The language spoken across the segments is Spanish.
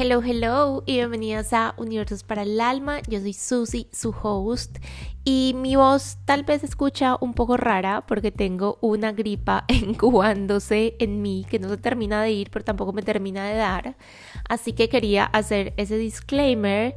Hello, hello y bienvenidas a Universos para el Alma. Yo soy Susie, su host, y mi voz tal vez escucha un poco rara porque tengo una gripa incubándose en mí que no se termina de ir, pero tampoco me termina de dar. Así que quería hacer ese disclaimer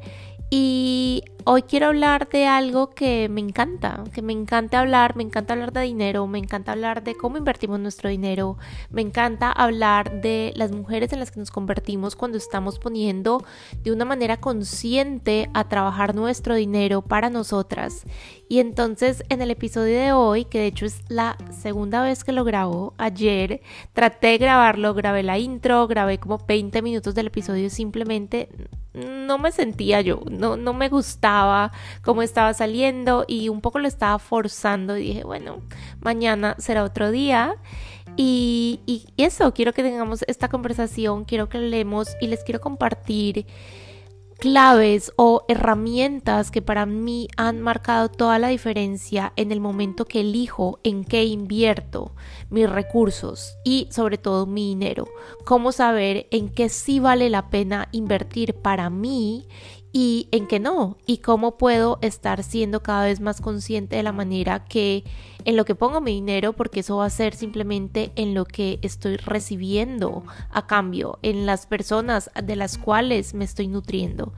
y hoy quiero hablar de algo que me encanta, que me encanta hablar, me encanta hablar de dinero, me encanta hablar de cómo invertimos nuestro dinero, me encanta hablar de las mujeres en las que nos convertimos cuando estamos poniendo de una manera consciente a trabajar nuestro dinero para nosotras. Y entonces en el episodio de hoy, que de hecho es la segunda vez que lo grabo, ayer traté de grabarlo, grabé la intro, grabé como 20 minutos del episodio simplemente no me sentía yo, no, no me gustaba cómo estaba saliendo y un poco lo estaba forzando dije, bueno, mañana será otro día. Y, y eso, quiero que tengamos esta conversación, quiero que leemos y les quiero compartir claves o herramientas que para mí han marcado toda la diferencia en el momento que elijo en qué invierto mis recursos y sobre todo mi dinero. Cómo saber en qué sí vale la pena invertir para mí y en qué no y cómo puedo estar siendo cada vez más consciente de la manera que en lo que pongo mi dinero porque eso va a ser simplemente en lo que estoy recibiendo a cambio en las personas de las cuales me estoy nutriendo.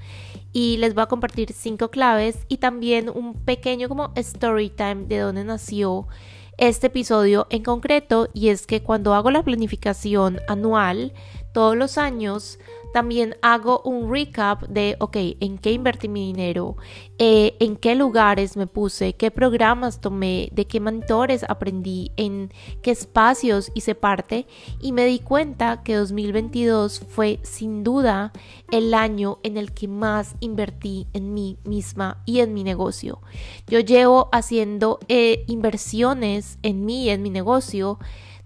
Y les voy a compartir cinco claves y también un pequeño como story time de dónde nació este episodio en concreto y es que cuando hago la planificación anual todos los años también hago un recap de, ok, en qué invertí mi dinero, eh, en qué lugares me puse, qué programas tomé, de qué mentores aprendí, en qué espacios hice parte y me di cuenta que 2022 fue sin duda el año en el que más invertí en mí misma y en mi negocio. Yo llevo haciendo eh, inversiones en mí y en mi negocio,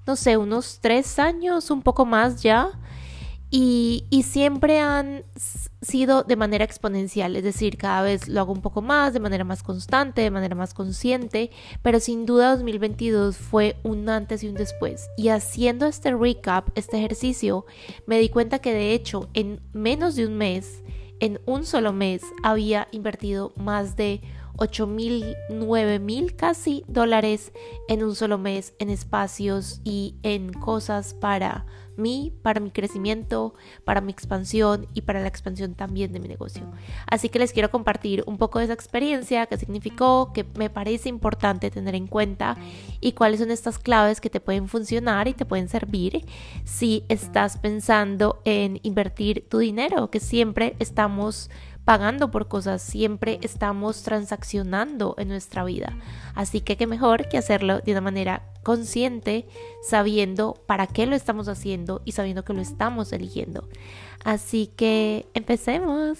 no sé, unos tres años, un poco más ya y, siempre han sido de manera exponencial, es decir, cada vez lo hago un poco más, de manera más constante, de manera más consciente, pero sin duda 2022 fue un antes y un después. Y haciendo este recap, este ejercicio, me di cuenta que de hecho en menos de un mes, en un solo mes, había invertido más de 8 mil, 9 mil casi dólares en un solo mes en espacios y en cosas para para mi crecimiento, para mi expansión y para la expansión también de mi negocio. Así que les quiero compartir un poco de esa experiencia, qué significó, qué me parece importante tener en cuenta y cuáles son estas claves que te pueden funcionar y te pueden servir si estás pensando en invertir tu dinero, que siempre estamos pagando por cosas, siempre estamos transaccionando en nuestra vida. Así que qué mejor que hacerlo de una manera consciente, sabiendo para qué lo estamos haciendo y sabiendo que lo estamos eligiendo. Así que empecemos.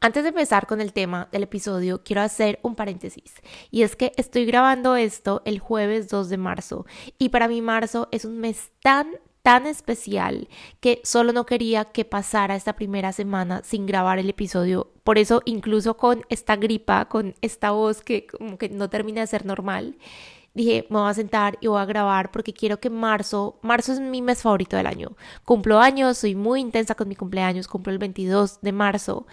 Antes de empezar con el tema del episodio, quiero hacer un paréntesis. Y es que estoy grabando esto el jueves 2 de marzo. Y para mí marzo es un mes tan, tan especial que solo no quería que pasara esta primera semana sin grabar el episodio. Por eso incluso con esta gripa, con esta voz que como que no termina de ser normal, dije, me voy a sentar y voy a grabar porque quiero que marzo, marzo es mi mes favorito del año. Cumplo años, soy muy intensa con mi cumpleaños, cumplo el 22 de marzo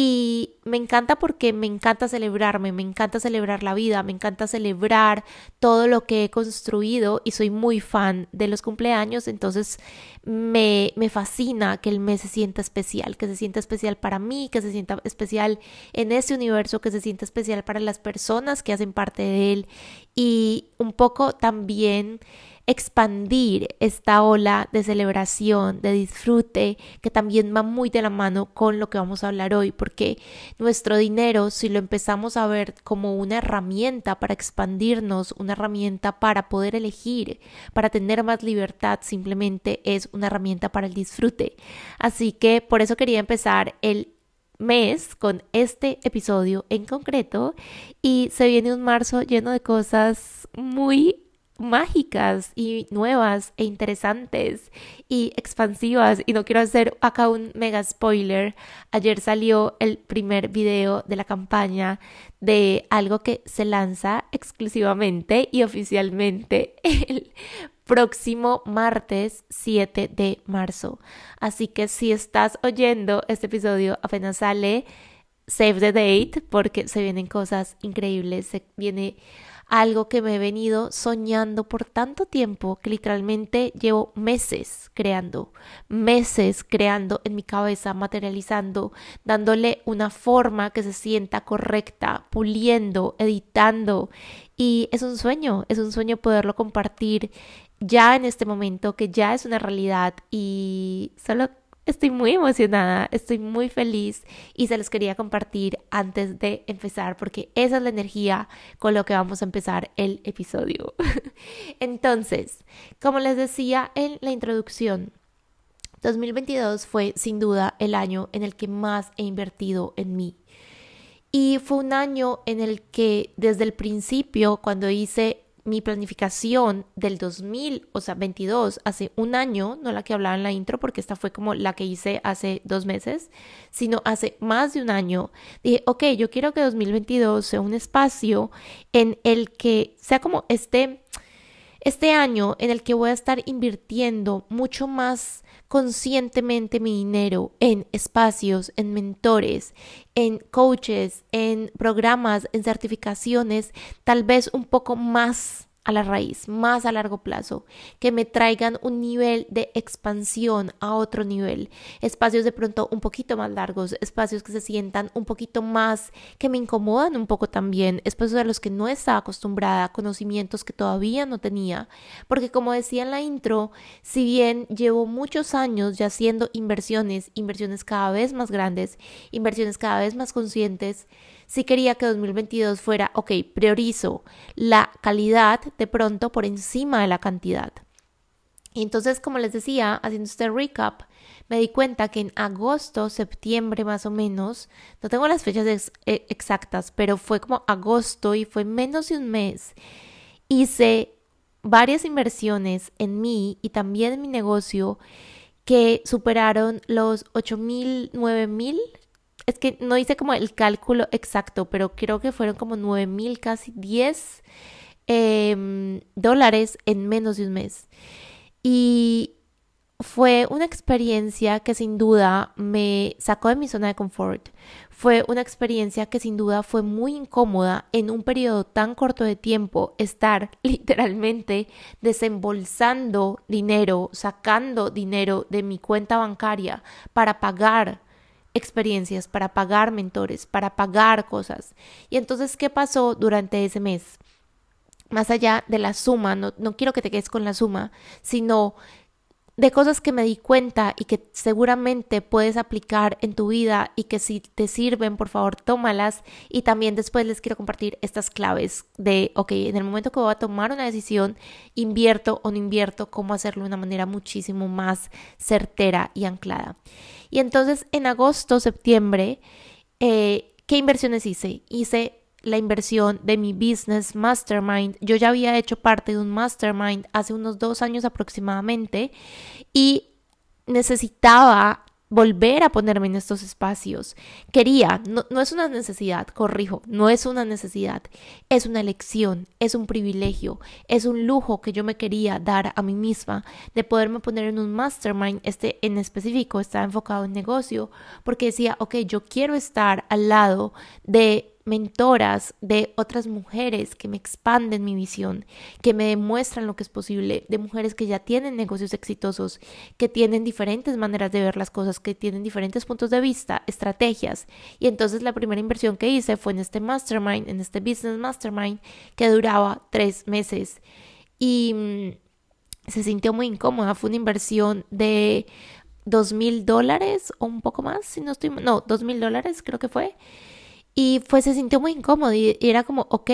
y me encanta porque me encanta celebrarme, me encanta celebrar la vida, me encanta celebrar todo lo que he construido y soy muy fan de los cumpleaños, entonces me, me fascina que el mes se sienta especial, que se sienta especial para mí, que se sienta especial en este universo, que se sienta especial para las personas que hacen parte de él. Y un poco también expandir esta ola de celebración, de disfrute, que también va muy de la mano con lo que vamos a hablar hoy, porque nuestro dinero, si lo empezamos a ver como una herramienta para expandirnos, una herramienta para poder elegir, para tener más libertad, simplemente es una herramienta para el disfrute. Así que por eso quería empezar el mes con este episodio en concreto y se viene un marzo lleno de cosas muy mágicas y nuevas e interesantes y expansivas y no quiero hacer acá un mega spoiler ayer salió el primer video de la campaña de algo que se lanza exclusivamente y oficialmente el próximo martes 7 de marzo. Así que si estás oyendo este episodio apenas sale, save the date porque se vienen cosas increíbles, se viene algo que me he venido soñando por tanto tiempo que literalmente llevo meses creando, meses creando en mi cabeza, materializando, dándole una forma que se sienta correcta, puliendo, editando. Y es un sueño, es un sueño poderlo compartir ya en este momento, que ya es una realidad y solo Estoy muy emocionada, estoy muy feliz y se los quería compartir antes de empezar porque esa es la energía con lo que vamos a empezar el episodio. Entonces, como les decía en la introducción, 2022 fue sin duda el año en el que más he invertido en mí. Y fue un año en el que desde el principio, cuando hice mi planificación del 2000, o sea, 22, hace un año, no la que hablaba en la intro, porque esta fue como la que hice hace dos meses, sino hace más de un año, dije, ok, yo quiero que 2022 sea un espacio en el que sea como este, este año en el que voy a estar invirtiendo mucho más conscientemente mi dinero en espacios, en mentores, en coaches, en programas, en certificaciones, tal vez un poco más a la raíz, más a largo plazo, que me traigan un nivel de expansión a otro nivel, espacios de pronto un poquito más largos, espacios que se sientan un poquito más, que me incomodan un poco también, espacios a los que no estaba acostumbrada, conocimientos que todavía no tenía, porque como decía en la intro, si bien llevo muchos años ya haciendo inversiones, inversiones cada vez más grandes, inversiones cada vez más conscientes, sí quería que 2022 fuera, ok, priorizo la calidad de pronto por encima de la cantidad. Y entonces, como les decía, haciendo este recap, me di cuenta que en agosto, septiembre más o menos, no tengo las fechas e, exactas, pero fue como agosto y fue menos de un mes, hice varias inversiones en mí y también en mi negocio que superaron los 8 mil, 9 mil es que no hice como el cálculo exacto, pero creo que fueron como 9 mil, casi 10 em, dólares en menos de un mes. Y fue una experiencia que sin duda me sacó de mi zona de confort. Fue una experiencia que sin duda fue muy incómoda en un periodo tan corto de tiempo estar literalmente desembolsando dinero, sacando dinero de mi cuenta bancaria para pagar experiencias, para pagar mentores, para pagar cosas. Y entonces, ¿qué pasó durante ese mes? Más allá de la suma, no, no quiero que te quedes con la suma, sino de cosas que me di cuenta y que seguramente puedes aplicar en tu vida y que si te sirven, por favor, tómalas. Y también después les quiero compartir estas claves de, ok, en el momento que voy a tomar una decisión, invierto o no invierto, cómo hacerlo de una manera muchísimo más certera y anclada. Y entonces en agosto, septiembre, eh, ¿qué inversiones hice? Hice la inversión de mi business mastermind. Yo ya había hecho parte de un mastermind hace unos dos años aproximadamente y necesitaba volver a ponerme en estos espacios. Quería, no, no, es una necesidad, corrijo, no es una necesidad, es una elección, es un privilegio, es un lujo que yo me quería dar a mí misma de poderme poner en un mastermind, este en específico está enfocado en negocio, porque decía, ok, yo quiero estar al lado de mentoras de otras mujeres que me expanden mi visión, que me demuestran lo que es posible, de mujeres que ya tienen negocios exitosos, que tienen diferentes maneras de ver las cosas, que tienen diferentes puntos de vista, estrategias. Y entonces la primera inversión que hice fue en este mastermind, en este business mastermind, que duraba tres meses. Y mm, se sintió muy incómoda, fue una inversión de dos mil dólares o un poco más, si no estoy, no, dos mil dólares creo que fue. Y pues se sintió muy incómodo y, era como, ok,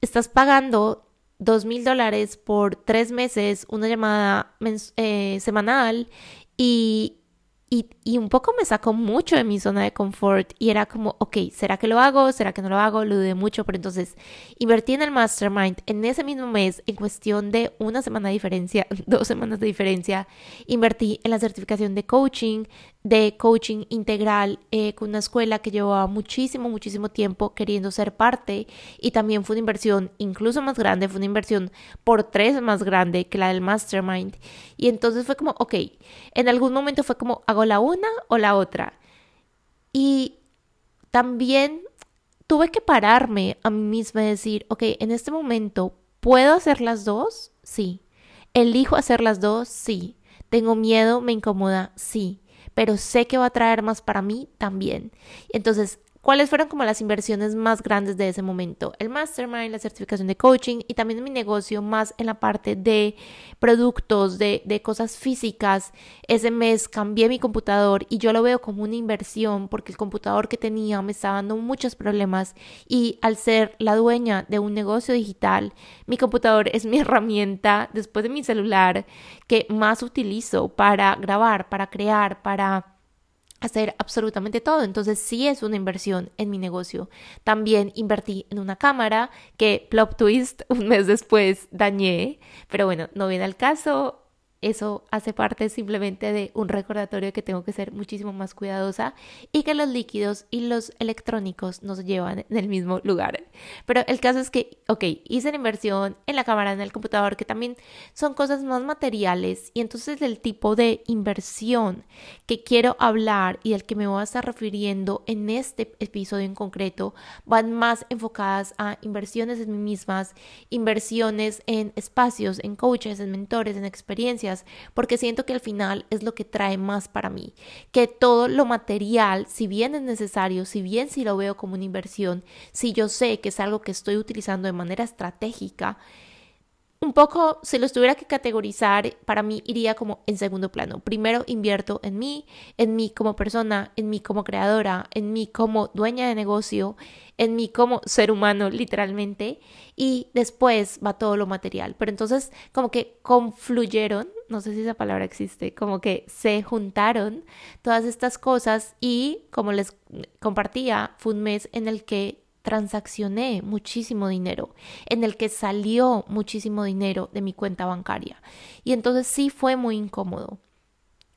estás pagando dos mil dólares por tres meses una llamada eh, semanal y y, un poco me sacó mucho de mi zona de confort y era como, ok, ¿será que lo hago? ¿Será que no lo hago? Lo dudé mucho, pero entonces invertí en el mastermind en ese mismo mes, en cuestión de una semana de diferencia, dos semanas de diferencia, invertí en la certificación de coaching, de coaching integral eh, con una escuela que llevaba muchísimo, muchísimo tiempo queriendo ser parte y también fue una inversión incluso más grande, fue una inversión por tres más grande que la del mastermind. Y entonces fue como, ok, en algún momento fue como, hago la una o la otra. Y también tuve que pararme a mí misma y decir, ok, en este momento, ¿puedo hacer las dos? Sí. ¿Elijo hacer las dos? Sí. ¿Tengo miedo? ¿Me incomoda? Sí pero sé que va a traer más para mí también. Entonces, ¿Cuáles fueron como las inversiones más grandes de ese momento? El mastermind, la certificación de coaching y también mi negocio más en la parte de productos, de, de, cosas físicas. Ese mes cambié mi computador y yo lo veo como una inversión porque el computador que tenía me estaba dando muchos problemas y al ser la dueña de un negocio digital, mi computador es mi herramienta después de mi celular que más utilizo para grabar, para crear, para hacer absolutamente todo. Entonces sí es una inversión en mi negocio. También invertí en una cámara que plop twist un mes después dañé, pero bueno, no viene al caso eso hace parte simplemente de un recordatorio que tengo que ser muchísimo más cuidadosa y que los líquidos y los electrónicos nos llevan en el mismo lugar. Pero el caso es que, ok, hice la inversión en la cámara, en el computador, que también son cosas más materiales y entonces el tipo de inversión que quiero hablar y al que me voy a estar refiriendo en este episodio en concreto van más enfocadas a inversiones en mí mismas, inversiones en espacios, en coaches, en mentores, en experiencias porque siento que al final es lo que trae más para mí, que todo lo material, si bien es necesario, si bien si lo veo como una inversión, si yo sé que es algo que estoy utilizando de manera estratégica, un poco, si lo tuviera que categorizar, para mí iría como en segundo plano. Primero invierto en mí, en mí como persona, en mí como creadora, en mí como dueña de negocio, en mí como ser humano, literalmente, y después va todo lo material. Pero entonces, como que confluyeron, no sé si esa palabra existe, como que se juntaron todas estas cosas y, como les compartía, fue un mes en el que transaccioné muchísimo dinero, en el que salió muchísimo dinero de mi cuenta bancaria. Y entonces sí fue muy incómodo.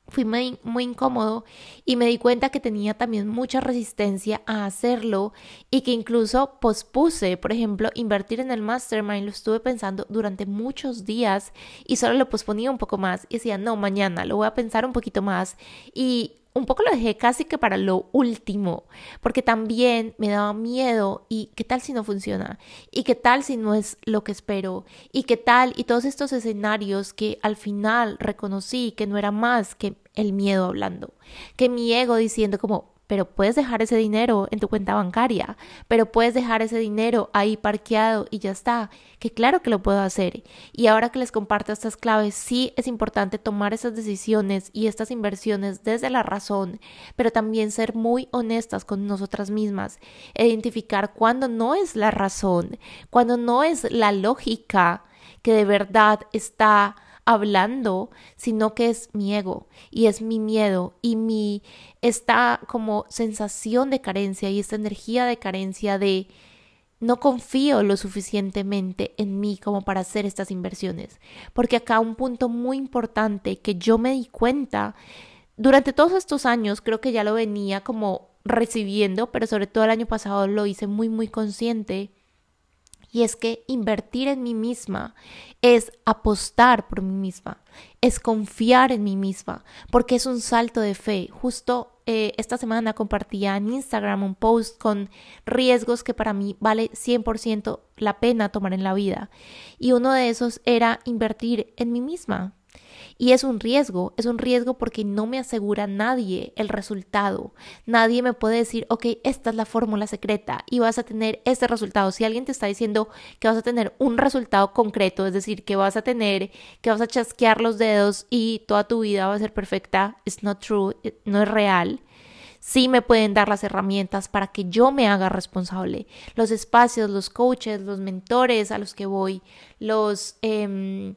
Fui muy, incómodo y me di cuenta que tenía también mucha resistencia a hacerlo y que incluso pospuse, por ejemplo, invertir en el mastermind, lo estuve pensando durante muchos días y solo lo posponía un poco más y decía, no, mañana lo voy a pensar un poquito más y un poco lo dejé casi que para lo último, porque también me daba miedo y qué tal si no funciona, y qué tal si no es lo que espero, y qué tal, y todos estos escenarios que al final reconocí que no era más que el miedo hablando, que mi ego diciendo como, pero puedes dejar ese dinero en tu cuenta bancaria, pero puedes dejar ese dinero ahí parqueado y ya está, que claro que lo puedo hacer. Y ahora que les comparto estas claves, sí es importante tomar esas decisiones y estas inversiones desde la razón, pero también ser muy honestas con nosotras mismas, identificar cuándo no es la razón, cuándo no es la lógica que de verdad está hablando, sino que es mi ego y es mi miedo y mi esta como sensación de carencia y esta energía de carencia de no confío lo suficientemente en mí como para hacer estas inversiones. Porque acá un punto muy importante que yo me di cuenta durante todos estos años, creo que ya lo venía como recibiendo, pero sobre todo el año pasado lo hice muy muy consciente y es que invertir en mí misma es apostar por mí misma, es confiar en mí misma, porque es un salto de fe. Justo eh, esta semana compartía en Instagram un post con riesgos que para mí vale 100% la pena tomar en la vida. Y uno de esos era invertir en mí misma, y es un riesgo, es un riesgo porque no me asegura nadie el resultado. Nadie me puede decir, ok, esta es la fórmula secreta y vas a tener este resultado. Si alguien te está diciendo que vas a tener un resultado concreto, es decir, que vas a tener, que vas a chasquear los dedos y toda tu vida va a ser perfecta, it's not true, no es real sí me pueden dar las herramientas para que yo me haga responsable. Los espacios, los coaches, los mentores a los que voy, los... Em,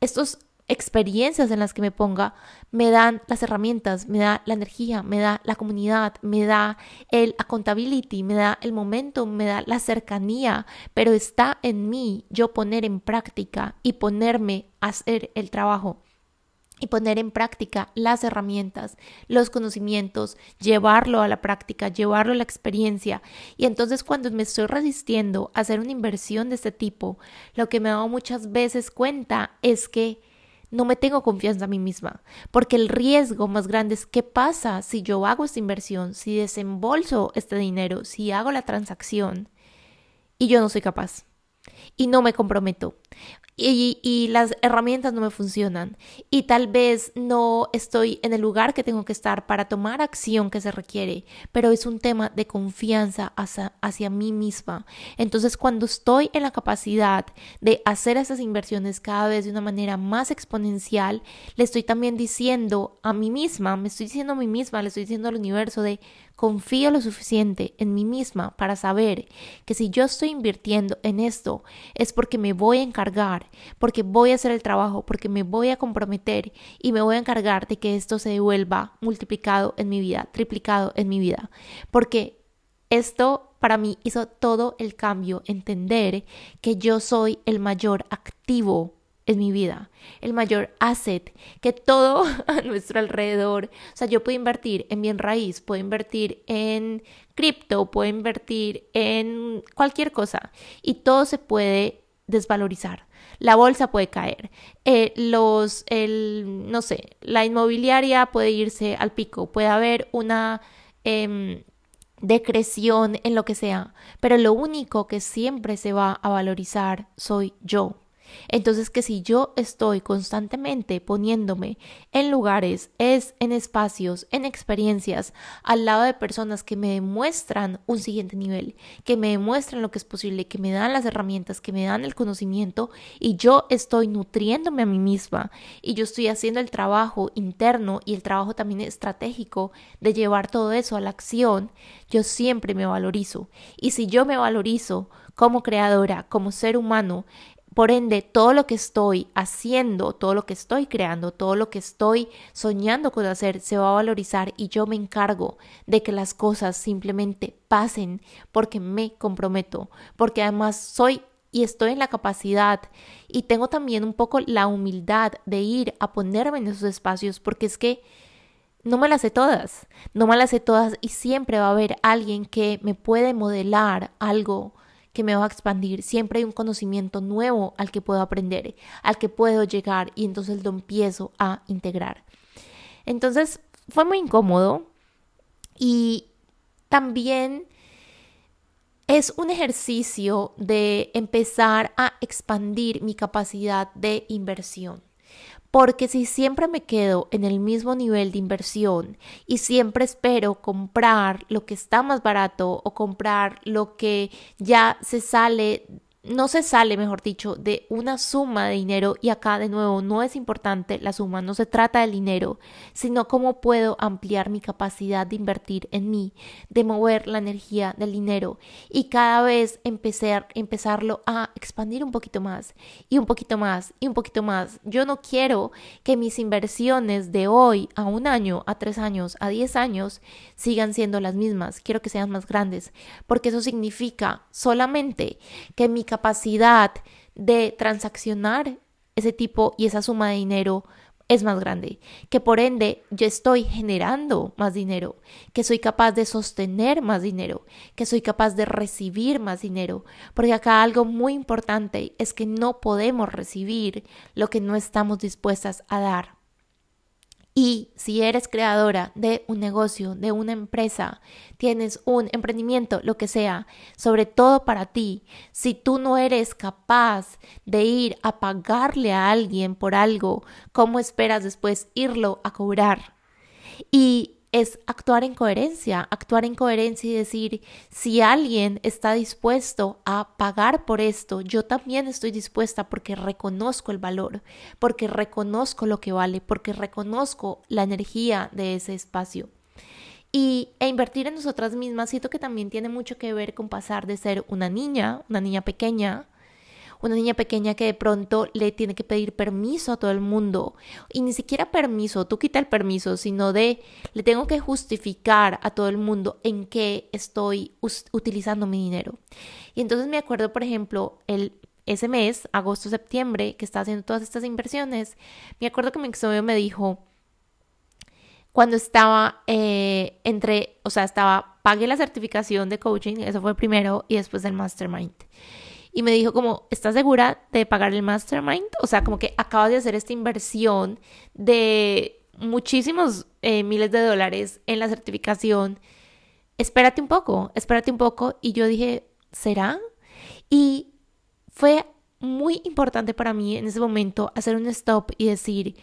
estos experiencias en las que me ponga me dan las herramientas, me da la energía, me da la comunidad, me da el accountability, me da el momento, me da la cercanía, pero está en mí yo poner en práctica y ponerme a hacer el trabajo y poner en práctica las herramientas, los conocimientos, llevarlo a la práctica, llevarlo a la experiencia. Y entonces cuando me estoy resistiendo a hacer una inversión de este tipo, lo que me he dado muchas veces cuenta es que no me tengo confianza a mí misma, porque el riesgo más grande es qué pasa si yo hago esta inversión, si desembolso este dinero, si hago la transacción y yo no soy capaz y no me comprometo y, las herramientas no me funcionan y tal vez no estoy en el lugar que tengo que estar para tomar acción que se requiere, pero es un tema de confianza hacia, hacia mí misma. Entonces cuando estoy en la capacidad de hacer esas inversiones cada vez de una manera más exponencial, le estoy también diciendo a mí misma, me estoy diciendo a mí misma, le estoy diciendo al universo de confío lo suficiente en mí misma para saber que si yo estoy invirtiendo en esto es porque me voy a encargar porque voy a hacer el trabajo, porque me voy a comprometer y me voy a encargar de que esto se devuelva multiplicado en mi vida, triplicado en mi vida, porque esto para mí hizo todo el cambio, entender que yo soy el mayor activo en mi vida, el mayor asset, que todo a nuestro alrededor, o sea, yo puedo invertir en bien raíz, puedo invertir en cripto, puedo invertir en cualquier cosa y todo se puede desvalorizar. La bolsa puede caer, eh, los, el, no sé, la inmobiliaria puede irse al pico, puede haber una eh, decreción en lo que sea, pero lo único que siempre se va a valorizar soy yo. Entonces que si yo estoy constantemente poniéndome en lugares, es en espacios, en experiencias, al lado de personas que me demuestran un siguiente nivel, que me demuestran lo que es posible, que me dan las herramientas, que me dan el conocimiento y yo estoy nutriéndome a mí misma y yo estoy haciendo el trabajo interno y el trabajo también estratégico de llevar todo eso a la acción, yo siempre me valorizo. Y si yo me valorizo como creadora, como ser humano, por ende, todo lo que estoy haciendo, todo lo que estoy creando, todo lo que estoy soñando con hacer se va a valorizar y yo me encargo de que las cosas simplemente pasen porque me comprometo, porque además soy y estoy en la capacidad y tengo también un poco la humildad de ir a ponerme en esos espacios porque es que no me las sé todas, no me las sé todas y siempre va a haber alguien que me puede modelar algo que me va a expandir. Siempre hay un conocimiento nuevo al que puedo aprender, al que puedo llegar y entonces lo empiezo a integrar. Entonces fue muy incómodo y también es un ejercicio de empezar a expandir mi capacidad de inversión. Porque si siempre me quedo en el mismo nivel de inversión y siempre espero comprar lo que está más barato o comprar lo que ya se sale no se sale, mejor dicho, de una suma de dinero. Y acá de nuevo no es importante la suma, no se trata del dinero, sino cómo puedo ampliar mi capacidad de invertir en mí, de mover la energía del dinero. Y cada vez empezar, empezarlo a expandir un poquito más y un poquito más y un poquito más. Yo no quiero que mis inversiones de hoy a un año, a tres años, a diez años sigan siendo las mismas, quiero que sean más grandes, porque eso significa solamente que mi capacidad de transaccionar ese tipo y esa suma de dinero es más grande, que por ende yo estoy generando más dinero, que soy capaz de sostener más dinero, que soy capaz de recibir más dinero, porque acá algo muy importante es que no podemos recibir lo que no estamos dispuestas a dar. Y si eres creadora de un negocio, de una empresa, tienes un emprendimiento, lo que sea, sobre todo para ti, si tú no eres capaz de ir a pagarle a alguien por algo, ¿cómo esperas después irlo a cobrar? Y es actuar en coherencia, actuar en coherencia y decir, si alguien está dispuesto a pagar por esto, yo también estoy dispuesta porque reconozco el valor, porque reconozco lo que vale, porque reconozco la energía de ese espacio. Y e invertir en nosotras mismas, siento que también tiene mucho que ver con pasar de ser una niña, una niña pequeña, una niña pequeña que de pronto le tiene que pedir permiso a todo el mundo. Y ni siquiera permiso, tú quita el permiso, sino de le tengo que justificar a todo el mundo en qué estoy utilizando mi dinero. Y entonces me acuerdo, por ejemplo, el ese mes, agosto, septiembre, que estaba haciendo todas estas inversiones, me acuerdo que mi exnovio me dijo, cuando estaba eh, entre, o sea, estaba, pagué la certificación de coaching, eso fue primero, y después el mastermind. Y me dijo como, ¿estás segura de pagar el mastermind? O sea, como que acabas de hacer esta inversión de muchísimos eh, miles de dólares en la certificación. Espérate un poco, espérate un poco. Y yo dije, ¿será? Y fue muy importante para mí en ese momento hacer un stop y decir,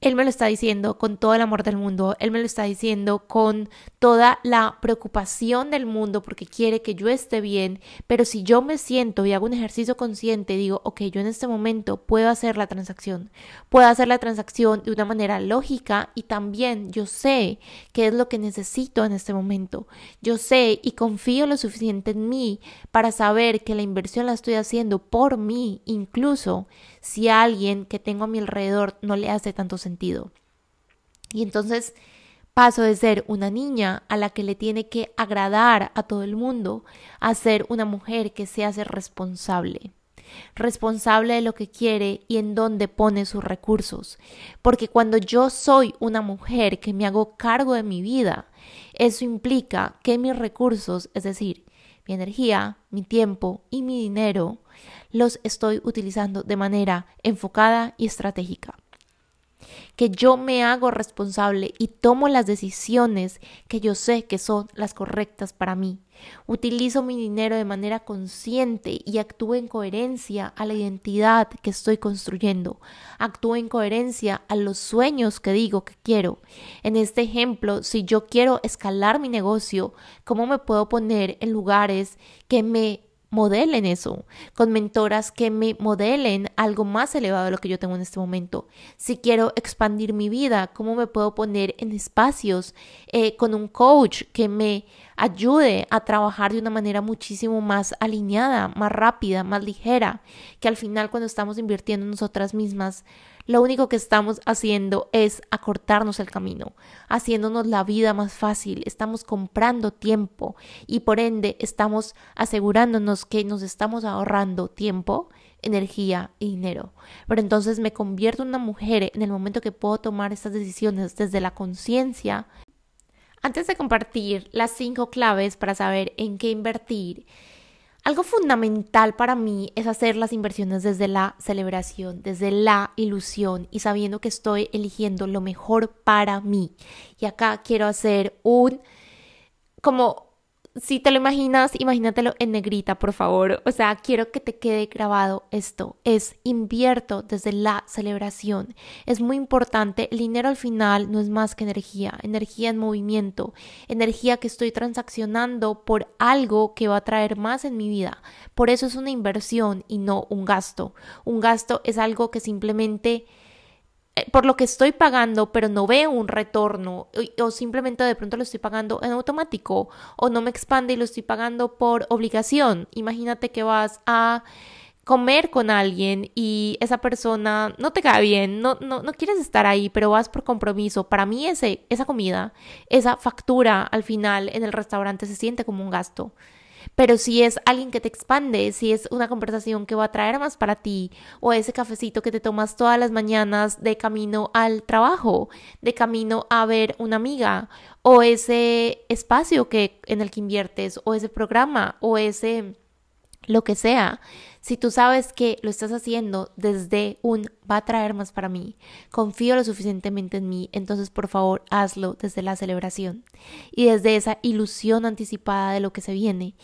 él me lo está diciendo con todo el amor del mundo, Él me lo está diciendo con toda la preocupación del mundo porque quiere que yo esté bien, pero si yo me siento y hago un ejercicio consciente, digo, ok, yo en este momento puedo hacer la transacción, puedo hacer la transacción de una manera lógica y también yo sé qué es lo que necesito en este momento, yo sé y confío lo suficiente en mí para saber que la inversión la estoy haciendo por mí, incluso si a alguien que tengo a mi alrededor no le hace tanto sentido. Y entonces paso de ser una niña a la que le tiene que agradar a todo el mundo a ser una mujer que se hace responsable responsable de lo que quiere y en dónde pone sus recursos. Porque cuando yo soy una mujer que me hago cargo de mi vida, eso implica que mis recursos, es decir, mi energía, mi tiempo y mi dinero, los estoy utilizando de manera enfocada y estratégica. Que yo me hago responsable y tomo las decisiones que yo sé que son las correctas para mí. Utilizo mi dinero de manera consciente y actúo en coherencia a la identidad que estoy construyendo. Actúo en coherencia a los sueños que digo que quiero. En este ejemplo, si yo quiero escalar mi negocio, ¿cómo me puedo poner en lugares que me modelen eso, con mentoras que me modelen algo más elevado de lo que yo tengo en este momento. Si quiero expandir mi vida, ¿cómo me puedo poner en espacios eh, con un coach que me ayude a trabajar de una manera muchísimo más alineada, más rápida, más ligera, que al final cuando estamos invirtiendo en nosotras mismas, lo único que estamos haciendo es acortarnos el camino, haciéndonos la vida más fácil, estamos comprando tiempo y por ende estamos asegurándonos que nos estamos ahorrando tiempo, energía y dinero. Pero entonces me convierto en una mujer en el momento que puedo tomar estas decisiones desde la conciencia. Antes de compartir las cinco claves para saber en qué invertir, algo fundamental para mí es hacer las inversiones desde la celebración, desde la ilusión y sabiendo que estoy eligiendo lo mejor para mí. Y acá quiero hacer un como si te lo imaginas, imagínatelo en negrita, por favor. O sea, quiero que te quede grabado esto. Es invierto desde la celebración. Es muy importante. El dinero al final no es más que energía, energía en movimiento, energía que estoy transaccionando por algo que va a traer más en mi vida. Por eso es una inversión y no un gasto. Un gasto es algo que simplemente por lo que estoy pagando, pero no veo un retorno, o, simplemente de pronto lo estoy pagando en automático, o no me expande y lo estoy pagando por obligación. Imagínate que vas a comer con alguien y esa persona no te cae bien, no, no, no quieres estar ahí, pero vas por compromiso. Para mí ese, esa comida, esa factura al final en el restaurante se siente como un gasto. Pero si es alguien que te expande, si es una conversación que va a traer más para ti, o ese cafecito que te tomas todas las mañanas de camino al trabajo, de camino a ver una amiga, o ese espacio que en el que inviertes, o ese programa, o ese lo que sea, si tú sabes que lo estás haciendo desde un va a traer más para mí, confío lo suficientemente en mí, entonces por favor hazlo desde la celebración y desde esa ilusión anticipada de lo que se viene.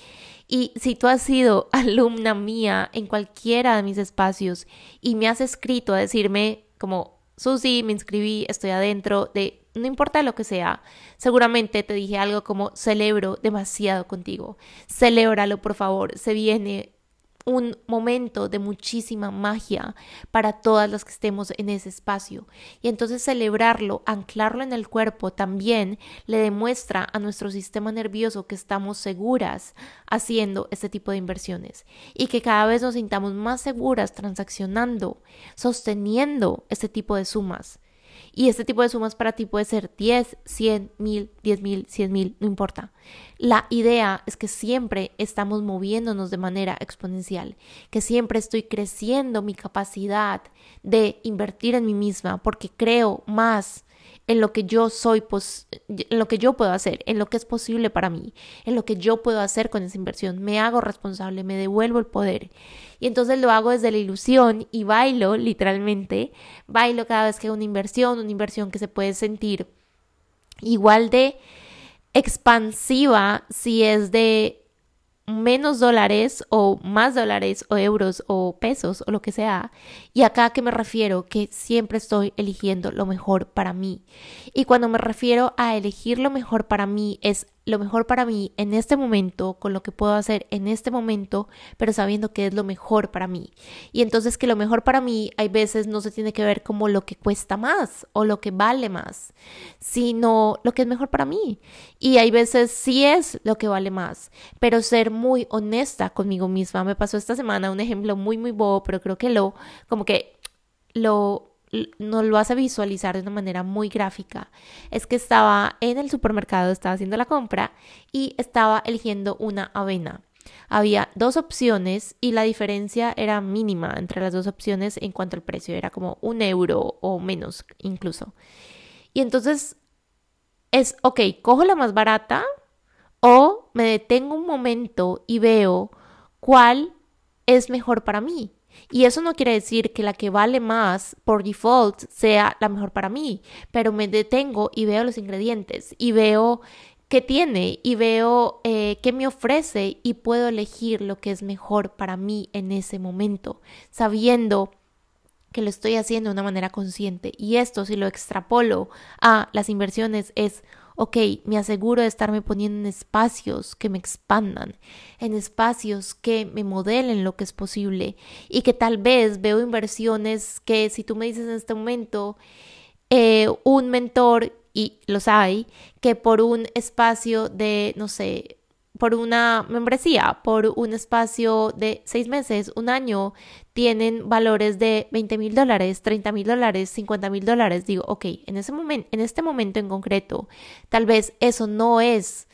Y si tú has sido alumna mía en cualquiera de mis espacios y me has escrito a decirme como, Susi, me inscribí, estoy adentro de no importa lo que sea, seguramente te dije algo como celebro demasiado contigo, celébralo por favor, se viene un momento de muchísima magia para todas las que estemos en ese espacio. Y entonces celebrarlo, anclarlo en el cuerpo, también le demuestra a nuestro sistema nervioso que estamos seguras haciendo este tipo de inversiones y que cada vez nos sintamos más seguras transaccionando, sosteniendo este tipo de sumas. Y este tipo de sumas para ti puede ser 10, 100, 1000, 10 mil, 100 mil, no importa. La idea es que siempre estamos moviéndonos de manera exponencial, que siempre estoy creciendo mi capacidad de invertir en mí misma porque creo más en lo que yo soy, en lo que yo puedo hacer, en lo que es posible para mí, en lo que yo puedo hacer con esa inversión. Me hago responsable, me devuelvo el poder. Y entonces lo hago desde la ilusión y bailo, literalmente, bailo cada vez que hago una inversión, una inversión que se puede sentir igual de expansiva si es de menos dólares o más dólares o euros o pesos o lo que sea. Y acá que me refiero que siempre estoy eligiendo lo mejor para mí. Y cuando me refiero a elegir lo mejor para mí es lo mejor para mí en este momento, con lo que puedo hacer en este momento, pero sabiendo que es lo mejor para mí. Y entonces que lo mejor para mí hay veces no se tiene que ver como lo que cuesta más o lo que vale más, sino lo que es mejor para mí. Y hay veces sí es lo que vale más, pero ser muy honesta conmigo misma. Me pasó esta semana un ejemplo muy, muy bobo, pero creo que lo, como que lo nos lo hace visualizar de una manera muy gráfica. Es que estaba en el supermercado, estaba haciendo la compra y estaba eligiendo una avena. Había dos opciones y la diferencia era mínima entre las dos opciones en cuanto al precio, era como un euro o menos incluso. Y entonces es, ok, cojo la más barata o me detengo un momento y veo cuál es mejor para mí. Y eso no quiere decir que la que vale más por default sea la mejor para mí, pero me detengo y veo los ingredientes y veo qué tiene y veo eh, qué me ofrece y puedo elegir lo que es mejor para mí en ese momento, sabiendo que lo estoy haciendo de una manera consciente. Y esto, si lo extrapolo a las inversiones, es ok, me aseguro de estarme poniendo en espacios que me expandan, en espacios que me modelen lo que es posible y que tal vez veo inversiones que si tú me dices en este momento, eh, un mentor, y los hay, que por un espacio de, no sé, por una membresía, por un espacio de seis meses, un año, tienen valores de 20 mil dólares, 30 mil dólares, 50 mil dólares. Digo, ok, en, ese momento, en este momento en concreto, tal vez eso no es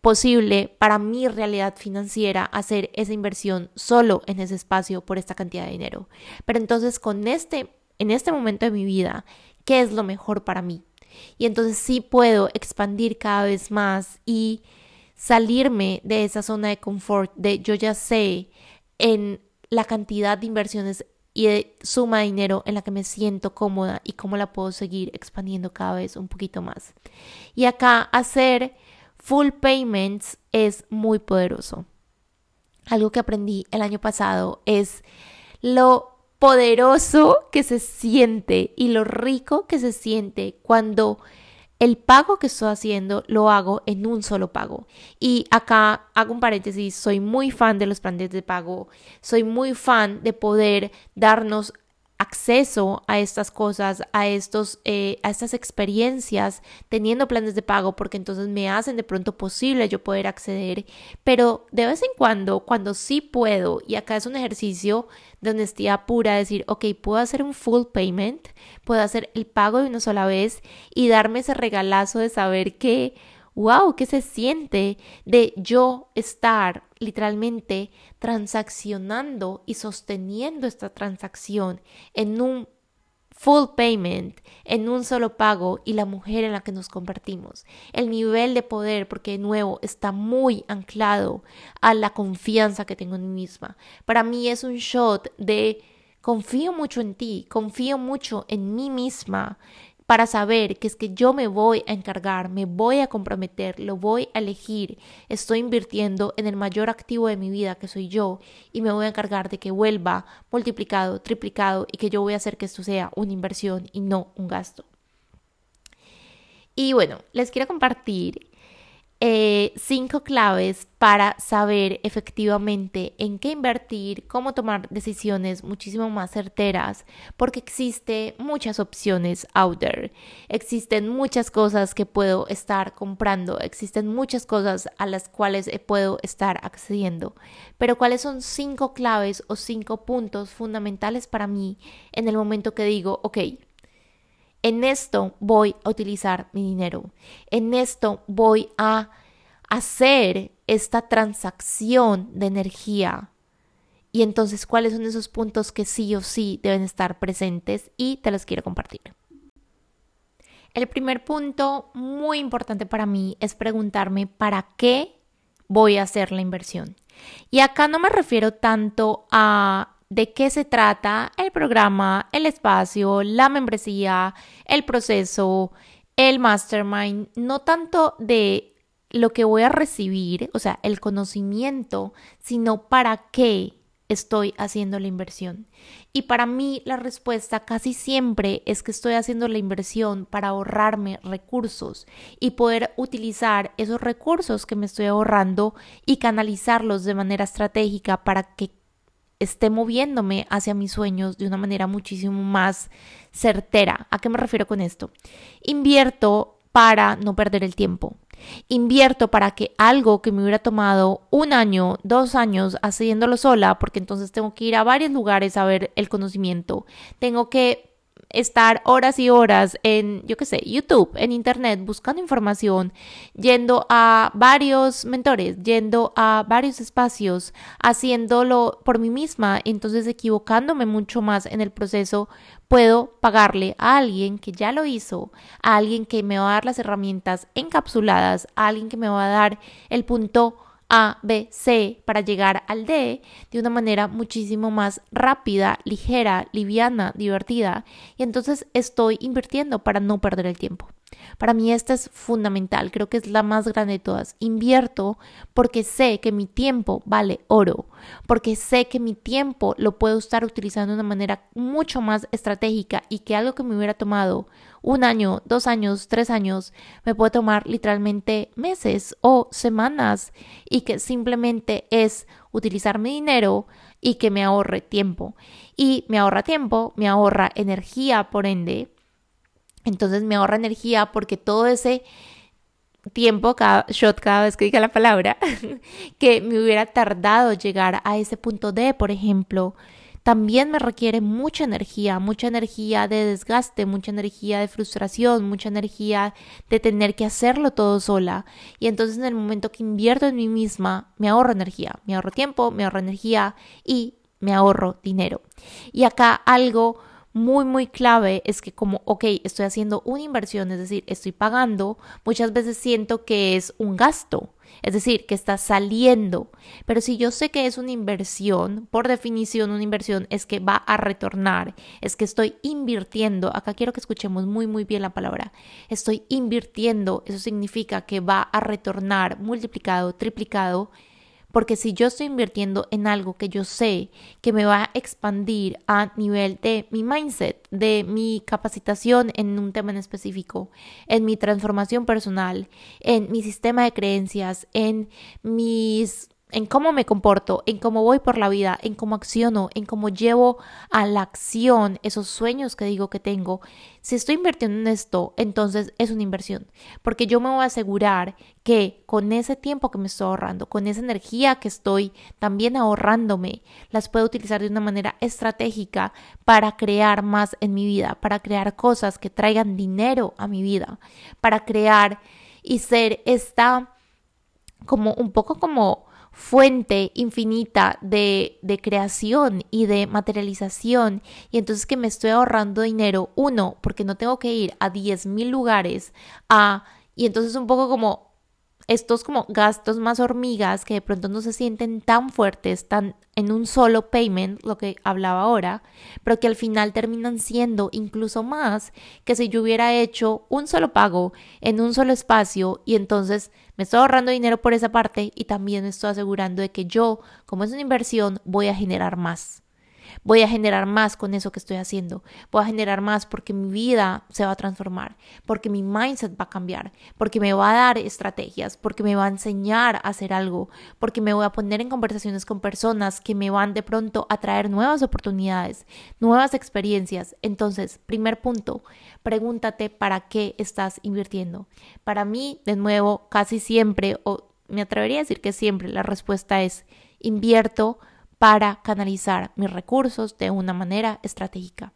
posible para mi realidad financiera hacer esa inversión solo en ese espacio por esta cantidad de dinero. Pero entonces con este, en este momento de mi vida, ¿qué es lo mejor para mí? Y entonces sí puedo expandir cada vez más y salirme de esa zona de confort, de yo ya sé en la cantidad de inversiones y de suma de dinero en la que me siento cómoda y cómo la puedo seguir expandiendo cada vez un poquito más. Y acá hacer full payments es muy poderoso. Algo que aprendí el año pasado es lo poderoso que se siente y lo rico que se siente cuando el pago que estoy haciendo lo hago en un solo pago. Y acá hago un paréntesis, soy muy fan de los planes de pago, soy muy fan de poder darnos acceso a estas cosas, a, estos, eh, a estas experiencias, teniendo planes de pago, porque entonces me hacen de pronto posible yo poder acceder, pero de vez en cuando, cuando sí puedo, y acá es un ejercicio de honestidad pura, decir, ok, puedo hacer un full payment, puedo hacer el pago de una sola vez y darme ese regalazo de saber que wow, ¿qué se siente de yo estar literalmente transaccionando y sosteniendo esta transacción en un full payment, en un solo pago y la mujer en la que nos convertimos. El nivel de poder, porque de nuevo está muy anclado a la confianza que tengo en mí misma. Para mí es un shot de confío mucho en ti, confío mucho en mí misma, para saber que es que yo me voy a encargar, me voy a comprometer, lo voy a elegir, estoy invirtiendo en el mayor activo de mi vida que soy yo y me voy a encargar de que vuelva multiplicado, triplicado y que yo voy a hacer que esto sea una inversión y no un gasto. Y bueno, les quiero compartir eh, cinco claves para saber efectivamente en qué invertir, cómo tomar decisiones muchísimo más certeras, porque existe muchas opciones out there, existen muchas cosas que puedo estar comprando, existen muchas cosas a las cuales puedo estar accediendo, pero cuáles son cinco claves o cinco puntos fundamentales para mí en el momento que digo, ok, en esto voy a utilizar mi dinero, en esto voy a hacer esta transacción de energía. Y entonces, ¿cuáles son esos puntos que sí o sí deben estar presentes? Y te los quiero compartir. El primer punto muy importante para mí es preguntarme para qué voy a hacer la inversión. Y acá no me refiero tanto a de qué se trata el programa, el espacio, la membresía, el proceso, el mastermind, no tanto de lo que voy a recibir, o sea, el conocimiento, sino para qué estoy haciendo la inversión. Y para mí la respuesta casi siempre es que estoy haciendo la inversión para ahorrarme recursos y poder utilizar esos recursos que me estoy ahorrando y canalizarlos de manera estratégica para que esté moviéndome hacia mis sueños de una manera muchísimo más certera. ¿A qué me refiero con esto? Invierto para no perder el tiempo. Invierto para que algo que me hubiera tomado un año, dos años haciéndolo sola, porque entonces tengo que ir a varios lugares a ver el conocimiento, tengo que estar horas y horas en, yo qué sé, YouTube, en Internet, buscando información, yendo a varios mentores, yendo a varios espacios, haciéndolo por mí misma, entonces equivocándome mucho más en el proceso, puedo pagarle a alguien que ya lo hizo, a alguien que me va a dar las herramientas encapsuladas, a alguien que me va a dar el punto a, B, C para llegar al D de una manera muchísimo más rápida, ligera, liviana, divertida. Y entonces estoy invirtiendo para no perder el tiempo. Para mí esta es fundamental, creo que es la más grande de todas. Invierto porque sé que mi tiempo vale oro, porque sé que mi tiempo lo puedo estar utilizando de una manera mucho más estratégica y que algo que me hubiera tomado un año, dos años, tres años, me puede tomar literalmente meses o semanas y que simplemente es utilizar mi dinero y que me ahorre tiempo. Y me ahorra tiempo, me ahorra energía, por ende, entonces me ahorra energía porque todo ese tiempo, cada shot cada vez que diga la palabra, que me hubiera tardado llegar a ese punto D, por ejemplo, también me requiere mucha energía, mucha energía de desgaste, mucha energía de frustración, mucha energía de tener que hacerlo todo sola. Y entonces en el momento que invierto en mí misma, me ahorro energía, me ahorro tiempo, me ahorro energía y me ahorro dinero. Y acá algo muy, muy clave es que como, ok, estoy haciendo una inversión, es decir, estoy pagando, muchas veces siento que es un gasto, es decir, que está saliendo. Pero si yo sé que es una inversión, por definición una inversión es que va a retornar, es que estoy invirtiendo, acá quiero que escuchemos muy, muy bien la palabra, estoy invirtiendo, eso significa que va a retornar multiplicado, triplicado porque si yo estoy invirtiendo en algo que yo sé que me va a expandir a nivel de mi mindset, de mi capacitación en un tema en específico, en mi transformación personal, en mi sistema de creencias, en mis en cómo me comporto, en cómo voy por la vida, en cómo acciono, en cómo llevo a la acción esos sueños que digo que tengo. Si estoy invirtiendo en esto, entonces es una inversión, porque yo me voy a asegurar que con ese tiempo que me estoy ahorrando, con esa energía que estoy también ahorrándome, las puedo utilizar de una manera estratégica para crear más en mi vida, para crear cosas que traigan dinero a mi vida, para crear y ser esta como un poco como fuente infinita de, de, creación y de materialización. Y entonces que me estoy ahorrando dinero, uno, porque no tengo que ir a 10 mil lugares a, y entonces un poco como estos como gastos más hormigas que de pronto no se sienten tan fuertes, tan en un solo payment, lo que hablaba ahora, pero que al final terminan siendo incluso más que si yo hubiera hecho un solo pago en un solo espacio y entonces me estoy ahorrando dinero por esa parte y también me estoy asegurando de que yo, como es una inversión, voy a generar más. Voy a generar más con eso que estoy haciendo, voy a generar más porque mi vida se va a transformar, porque mi mindset va a cambiar, porque me va a dar estrategias, porque me va a enseñar a hacer algo, porque me voy a poner en conversaciones con personas que me van de pronto a traer nuevas oportunidades, nuevas experiencias. Entonces, primer punto, pregúntate para qué estás invirtiendo. Para mí, de nuevo, casi siempre, o me atrevería a decir que siempre, la respuesta es invierto para canalizar mis recursos de una manera estratégica.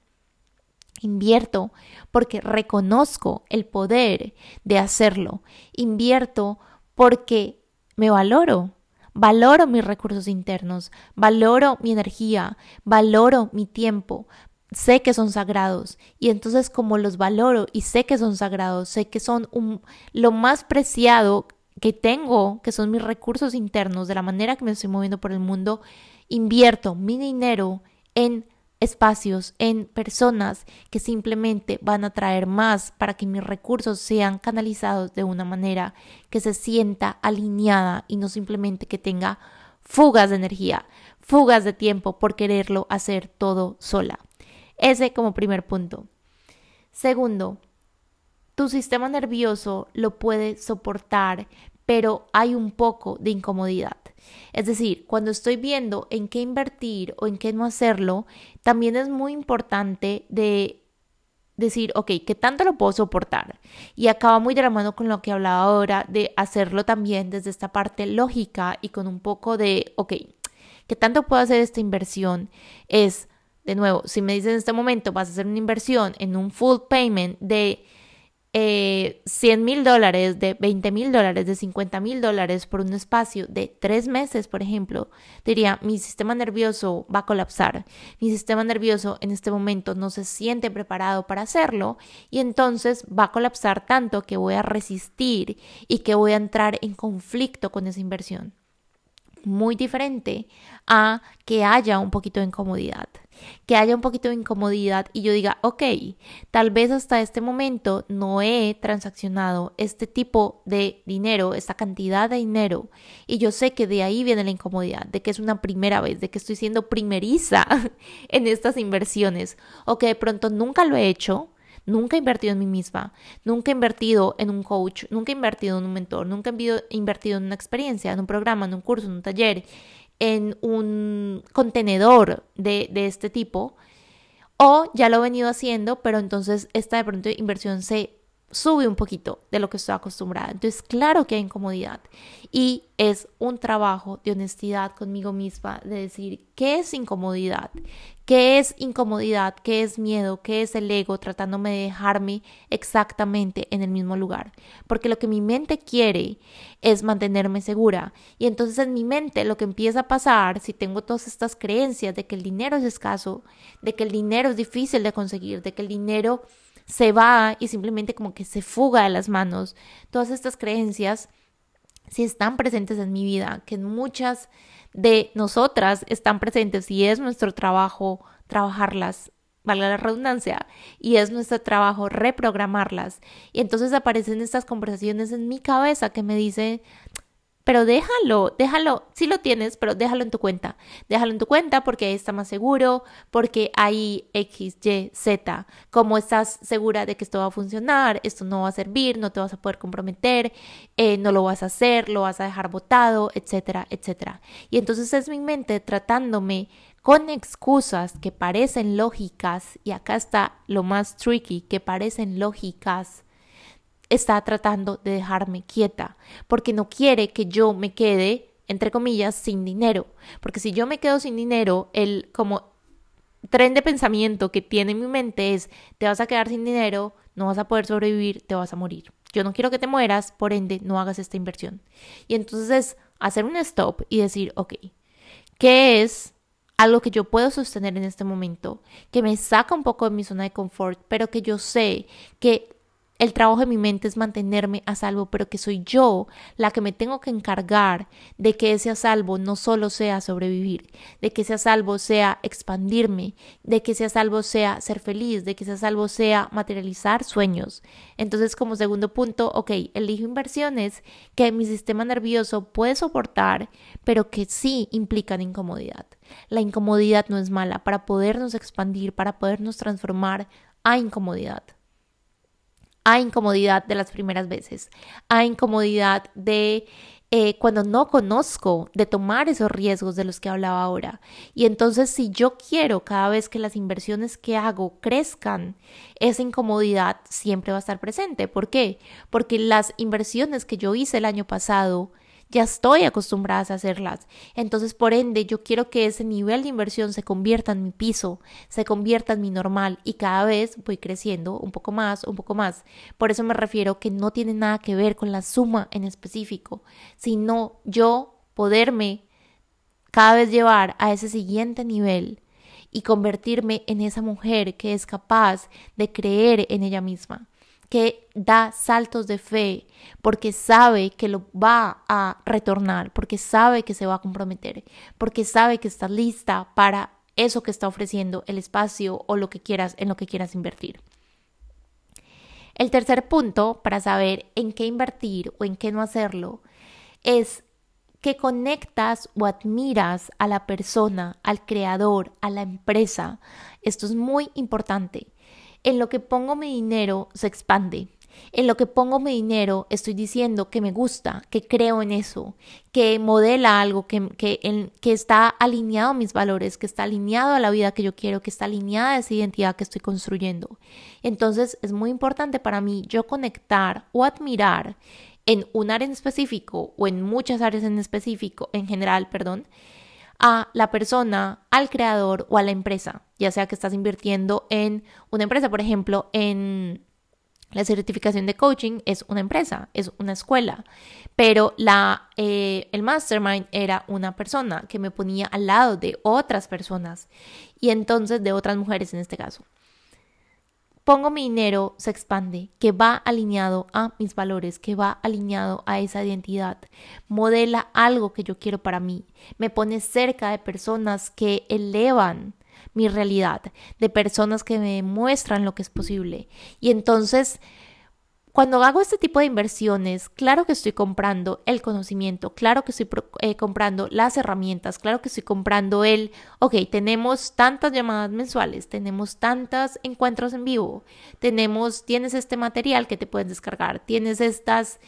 Invierto porque reconozco el poder de hacerlo. Invierto porque me valoro. Valoro mis recursos internos, valoro mi energía, valoro mi tiempo, sé que son sagrados y entonces como los valoro y sé que son sagrados, sé que son lo más preciado que tengo, que son mis recursos internos, de la manera que me estoy moviendo por el mundo, invierto mi dinero en espacios, en personas que simplemente van a traer más para que mis recursos sean canalizados de una manera que se sienta alineada y no simplemente que tenga fugas de energía, fugas de tiempo por quererlo hacer todo sola. Ese como primer punto. Segundo, tu sistema nervioso lo puede soportar, pero hay un poco de incomodidad. Es decir, cuando estoy viendo en qué invertir o en qué no hacerlo, también es muy importante de decir, ok, ¿qué tanto lo puedo soportar? Y acaba muy de la mano con lo que hablaba ahora de hacerlo también desde esta parte lógica y con un poco de, ok, ¿qué tanto puedo hacer esta inversión? Es de nuevo, si me dices en este momento vas a hacer una inversión en un full payment de eh, 100 mil dólares, de 20 mil dólares, de 50 mil dólares por un espacio de tres meses, por ejemplo, diría, mi sistema nervioso va a colapsar. Mi sistema nervioso en este momento no se siente preparado para hacerlo y entonces va a colapsar tanto que voy a resistir y que voy a entrar en conflicto con esa inversión. Muy diferente a que haya un poquito de incomodidad que haya un poquito de incomodidad y yo diga, ok, tal vez hasta este momento no he transaccionado este tipo de dinero, esta cantidad de dinero, y yo sé que de ahí viene la incomodidad, de que es una primera vez, de que estoy siendo primeriza en estas inversiones, o que de pronto nunca lo he hecho, Nunca he invertido en mí misma, nunca he invertido en un coach, nunca he invertido en un mentor, nunca he invertido en una experiencia, en un programa, en un curso, en un taller, en un contenedor de, de este tipo, o ya lo he venido haciendo, pero entonces esta de pronto inversión se sube un poquito de lo que estoy acostumbrada. Entonces, claro que hay incomodidad y es un trabajo de honestidad conmigo misma de decir qué es incomodidad, qué es incomodidad, qué es miedo, qué es el ego tratándome de dejarme exactamente en el mismo lugar. Porque lo que mi mente quiere es mantenerme segura. Y entonces en mi mente lo que empieza a pasar, si tengo todas estas creencias de que el dinero es escaso, de que el dinero es difícil de conseguir, de que el dinero se va y simplemente como que se fuga de las manos. Todas estas creencias, si están presentes en mi vida, que muchas de nosotras están presentes y es nuestro trabajo trabajarlas, valga la redundancia, y es nuestro trabajo reprogramarlas. Y entonces aparecen estas conversaciones en mi cabeza que me dicen, pero déjalo, déjalo, sí lo tienes, pero déjalo en tu cuenta. Déjalo en tu cuenta porque ahí está más seguro, porque hay X, Y, Z. Como estás segura de que esto va a funcionar, esto no va a servir, no te vas a poder comprometer, eh, no lo vas a hacer, lo vas a dejar botado, etcétera, etcétera. Y entonces es mi mente tratándome con excusas que parecen lógicas, y acá está lo más tricky, que parecen lógicas está tratando de dejarme quieta, porque no quiere que yo me quede, entre comillas, sin dinero. Porque si yo me quedo sin dinero, el como tren de pensamiento que tiene en mi mente es, te vas a quedar sin dinero, no vas a poder sobrevivir, te vas a morir. Yo no quiero que te mueras, por ende, no hagas esta inversión. Y entonces es hacer un stop y decir, ok, ¿qué es algo que yo puedo sostener en este momento, que me saca un poco de mi zona de confort, pero que yo sé que el trabajo de mi mente es mantenerme a salvo, pero que soy yo la que me tengo que encargar de que ese a salvo no solo sea sobrevivir, de que ese a salvo sea expandirme, de que ese a salvo sea ser feliz, de que ese a salvo sea materializar sueños. Entonces, como segundo punto, ok, elijo inversiones que mi sistema nervioso puede soportar, pero que sí implican incomodidad. La incomodidad no es mala. Para podernos expandir, para podernos transformar, hay incomodidad. Hay incomodidad de las primeras veces. Hay incomodidad de eh, cuando no conozco, de tomar esos riesgos de los que hablaba ahora. Y entonces si yo quiero cada vez que las inversiones que hago crezcan, esa incomodidad siempre va a estar presente. ¿Por qué? Porque las inversiones que yo hice el año pasado, ya estoy acostumbrada a hacerlas. Entonces, por ende, yo quiero que ese nivel de inversión se convierta en mi piso, se convierta en mi normal y cada vez voy creciendo un poco más, un poco más. Por eso me refiero que no tiene nada que ver con la suma en específico, sino yo poderme cada vez llevar a ese siguiente nivel y convertirme en esa mujer que es capaz de creer en ella misma que da saltos de fe porque sabe que lo va a retornar, porque sabe que se va a comprometer, porque sabe que está lista para eso que está ofreciendo, el espacio o lo que quieras, en lo que quieras invertir. El tercer punto para saber en qué invertir o en qué no hacerlo es que conectas o admiras a la persona, al creador, a la empresa. Esto es muy importante en lo que pongo mi dinero se expande. En lo que pongo mi dinero estoy diciendo que me gusta, que creo en eso, que modela algo, que, que, está alineado a mis valores, que está alineado a la vida que yo quiero, que está alineada a esa identidad que estoy construyendo. Entonces es muy importante para mí yo conectar o admirar en un área en específico o en muchas áreas en específico, en general, perdón, a la persona, al creador o a la empresa, ya sea que estás invirtiendo en una empresa, por ejemplo, en la certificación de coaching es una empresa, es una escuela, pero la, eh, el mastermind era una persona que me ponía al lado de otras personas y entonces de otras mujeres en este caso pongo mi dinero, se expande, que va alineado a mis valores, que va alineado a esa identidad, modela algo que yo quiero para mí, me pone cerca de personas que elevan mi realidad, de personas que me muestran lo que es posible. Y entonces cuando hago este tipo de inversiones, claro que estoy comprando el conocimiento, claro que estoy eh, comprando las herramientas, claro que estoy comprando el, ok, tenemos tantas llamadas mensuales, tenemos tantos encuentros en vivo, tenemos, tienes este material que te puedes descargar, tienes estas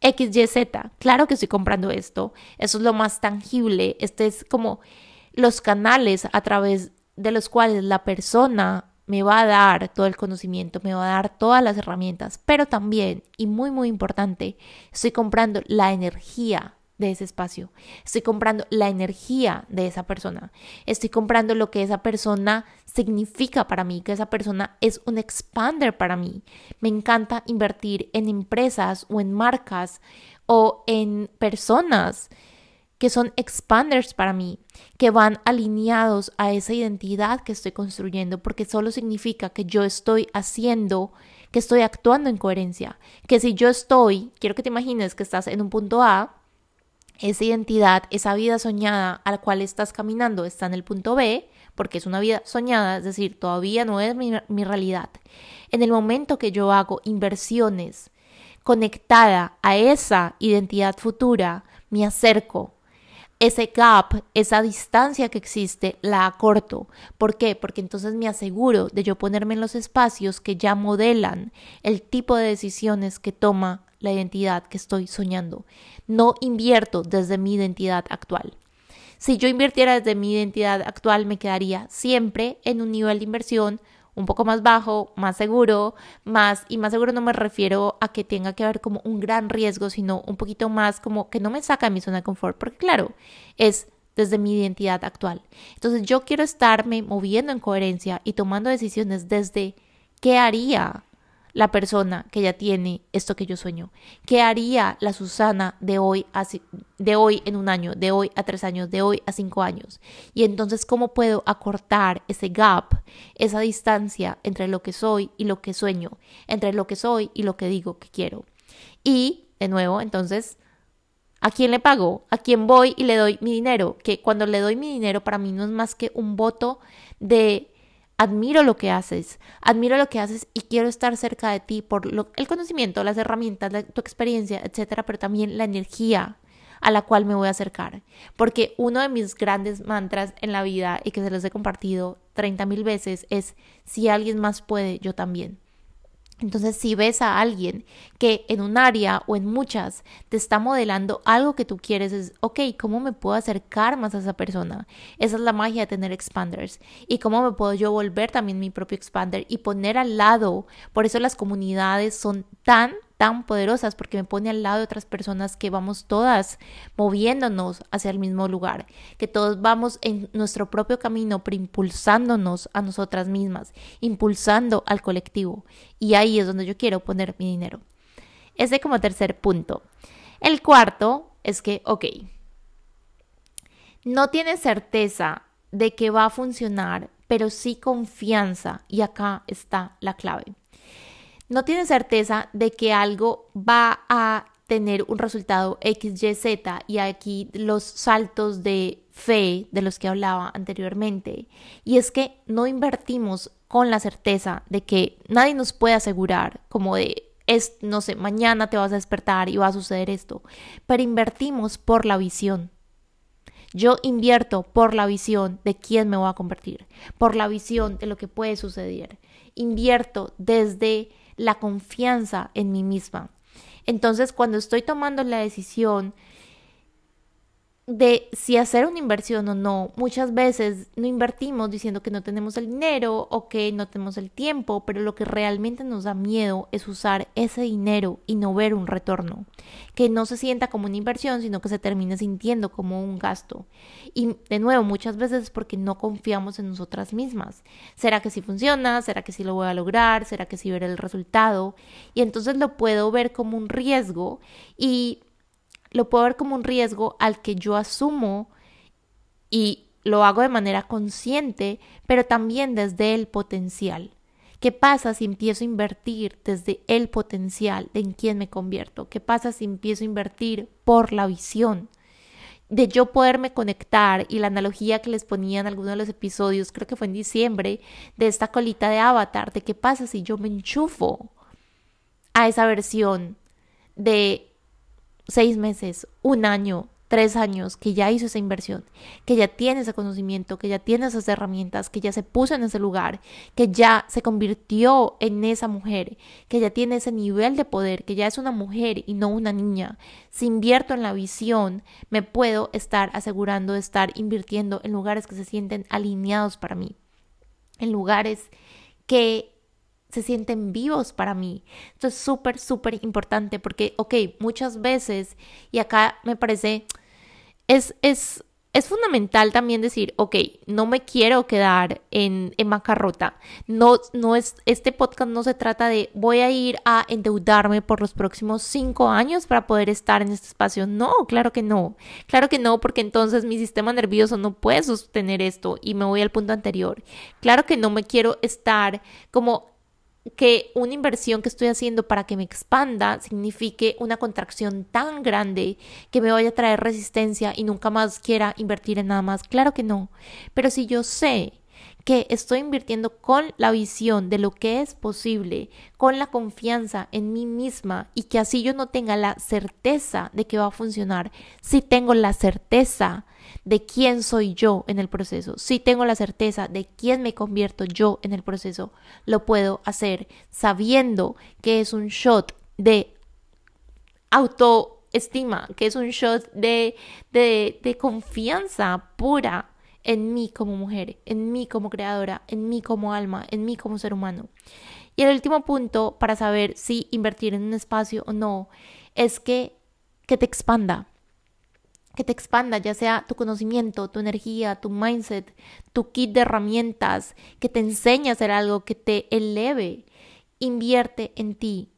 XYZ, claro que estoy comprando esto, eso es lo más tangible, este es como los canales a través de los cuales la persona me va a dar todo el conocimiento, me va a dar todas las herramientas, pero también, y muy, muy importante, estoy comprando la energía de ese espacio, estoy comprando la energía de esa persona, estoy comprando lo que esa persona significa para mí, que esa persona es un expander para mí. Me encanta invertir en empresas o en marcas o en personas que son expanders para mí, que van alineados a esa identidad que estoy construyendo, porque solo significa que yo estoy haciendo, que estoy actuando en coherencia, que si yo estoy, quiero que te imagines que estás en un punto A, esa identidad, esa vida soñada a la cual estás caminando está en el punto B, porque es una vida soñada, es decir, todavía no es mi, mi realidad. En el momento que yo hago inversiones conectada a esa identidad futura, me acerco ese gap, esa distancia que existe, la acorto. ¿Por qué? Porque entonces me aseguro de yo ponerme en los espacios que ya modelan el tipo de decisiones que toma la identidad que estoy soñando. No invierto desde mi identidad actual. Si yo invirtiera desde mi identidad actual, me quedaría siempre en un nivel de inversión un poco más bajo, más seguro, más, y más seguro no me refiero a que tenga que haber como un gran riesgo, sino un poquito más como que no me saca de mi zona de confort, porque claro, es desde mi identidad actual. Entonces yo quiero estarme moviendo en coherencia y tomando decisiones desde qué haría la persona que ya tiene esto que yo sueño? ¿Qué haría la Susana de hoy, a, de hoy en un año, de hoy a tres años, de hoy a cinco años? Y entonces, ¿cómo puedo acortar ese gap, esa distancia entre lo que soy y lo que sueño, entre lo que soy y lo que digo que quiero? Y, de nuevo, entonces, ¿A quién le pago? ¿A quién voy y le doy mi dinero? Que cuando le doy mi dinero para mí no es más que un voto de admiro lo que haces, admiro lo que haces y quiero estar cerca de ti por el conocimiento, las herramientas, tu experiencia, etcétera, pero también la energía a la cual me voy a acercar. Porque uno de mis grandes mantras en la vida y que se los he compartido 30 mil veces es, si alguien más puede, yo también. Entonces, si ves a alguien que en un área o en muchas te está modelando algo que tú quieres, es, ok, ¿cómo me puedo acercar más a esa persona? Esa es la magia de tener expanders. Y cómo me puedo yo volver también mi propio expander y poner al lado. Por eso las comunidades son tan tan poderosas porque me pone al lado de otras personas que vamos todas moviéndonos hacia el mismo lugar, que todos vamos en nuestro propio camino, pero impulsándonos a nosotras mismas, impulsando al colectivo. Y ahí es donde yo quiero poner mi dinero. Ese como tercer punto. El cuarto es que, ok, no tienes certeza de que va a funcionar, pero sí confianza. Y acá está la clave no tienes certeza de que algo va a tener un resultado X, Y, Z y aquí los saltos de fe de los que hablaba anteriormente. Y es que no invertimos con la certeza de que nadie nos puede asegurar como de es, no sé, mañana te vas a despertar y va a suceder esto, pero invertimos por la visión. Yo invierto por la visión de quién me voy a convertir, por la visión de lo que puede suceder. Invierto desde la confianza en mí misma. Entonces, cuando estoy tomando la decisión de si hacer una inversión o no. Muchas veces no invertimos diciendo que no tenemos el dinero o que no tenemos el tiempo, pero lo que realmente nos da miedo es usar ese dinero y no ver un retorno, que no se sienta como una inversión, sino que se termine sintiendo como un gasto. Y de nuevo, muchas veces es porque no confiamos en nosotras mismas. ¿Será que sí funciona? ¿Será que sí lo voy a lograr? ¿Será que sí veré el resultado? Y entonces lo puedo ver como un riesgo y lo puedo ver como un riesgo al que yo asumo y lo hago de manera consciente, pero también desde el potencial. ¿Qué pasa si empiezo a invertir desde el potencial de en quién me convierto? ¿Qué pasa si empiezo a invertir por la visión? De yo poderme conectar y la analogía que les ponía en alguno de los episodios, creo que fue en diciembre, de esta colita de avatar, de qué pasa si yo me enchufo a esa versión de seis meses, un año, tres años, que ya hizo esa inversión, que ya tiene ese conocimiento, que ya tiene esas herramientas, que ya se puso en ese lugar, que ya se convirtió en esa mujer, que ya tiene ese nivel de poder, que ya es una mujer y no una niña. Si invierto en la visión, me puedo estar asegurando de estar invirtiendo en lugares que se sienten alineados para mí, en lugares que se sienten vivos para mí. Esto es súper, súper importante porque, ok, muchas veces, y acá me parece, es, es, es fundamental también decir, ok, no me quiero quedar en, en macarrota. No, no es, este podcast no se trata de voy a ir a endeudarme por los próximos cinco años para poder estar en este espacio. No, claro que no. Claro que no, porque entonces mi sistema nervioso no puede sostener esto y me voy al punto anterior. Claro que no me quiero estar como que una inversión que estoy haciendo para que me expanda signifique una contracción tan grande que me vaya a traer resistencia y nunca más quiera invertir en nada más. Claro que no. Pero si yo sé que estoy invirtiendo con la visión de lo que es posible, con la confianza en mí misma y que así yo no tenga la certeza de que va a funcionar, si tengo la certeza de quién soy yo en el proceso, si tengo la certeza de quién me convierto yo en el proceso, lo puedo hacer sabiendo que es un shot de autoestima, que es un shot de, de, de confianza pura en mí como mujer, en mí como creadora, en mí como alma, en mí como ser humano. Y el último punto para saber si invertir en un espacio o no es que, que te expanda, que te expanda, ya sea tu conocimiento, tu energía, tu mindset, tu kit de herramientas, que te enseñe a hacer algo que te eleve. Invierte en ti,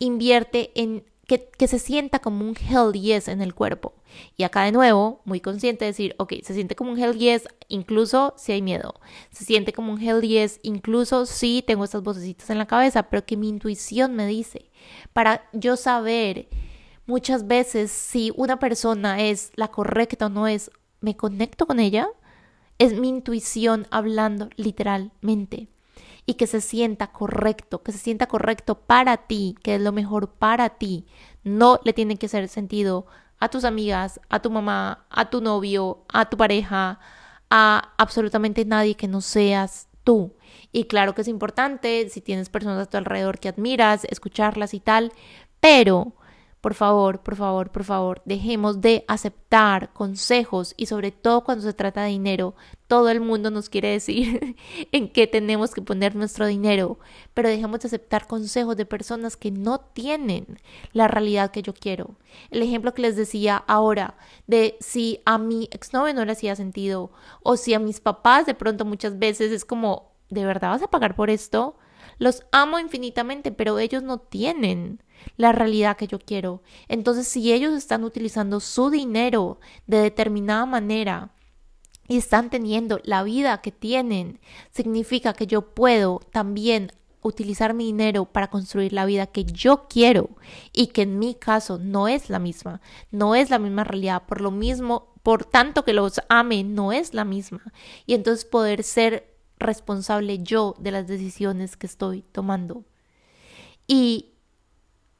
invierte en que, se sienta como un hell yes en el cuerpo. Y acá de nuevo, muy consciente de decir, ok, se siente como un hell yes incluso si hay miedo. Se siente como un hell yes incluso si tengo estas vocecitas en la cabeza, pero que mi intuición me dice. Para yo saber Muchas veces si una persona es la correcta o no es, me conecto con ella, es mi intuición hablando literalmente y que se sienta correcto, que se sienta correcto para ti, que es lo mejor para ti. No le tiene que hacer sentido a tus amigas, a tu mamá, a tu novio, a tu pareja, a absolutamente nadie que no seas tú. Y claro que es importante si tienes personas a tu alrededor que admiras, escucharlas y tal, pero por favor, por favor, por favor, dejemos de aceptar consejos y sobre todo cuando se trata de dinero. Todo el mundo nos quiere decir en qué tenemos que poner nuestro dinero, pero dejemos de aceptar consejos de personas que no tienen la realidad que yo quiero. El ejemplo que les decía ahora de si a mi exnovio no le hacía sentido o si a mis papás de pronto muchas veces es como, ¿de verdad vas a pagar por esto? Los amo infinitamente, pero ellos no tienen la realidad que yo quiero. Entonces, si ellos están utilizando su dinero de determinada manera y están teniendo la vida que tienen, significa que yo puedo también utilizar mi dinero para construir la vida que yo quiero y que en mi caso no es la misma, no es la misma realidad, por lo mismo, por tanto que los ame, no es la misma. Y entonces poder ser responsable yo de las decisiones que estoy tomando. Y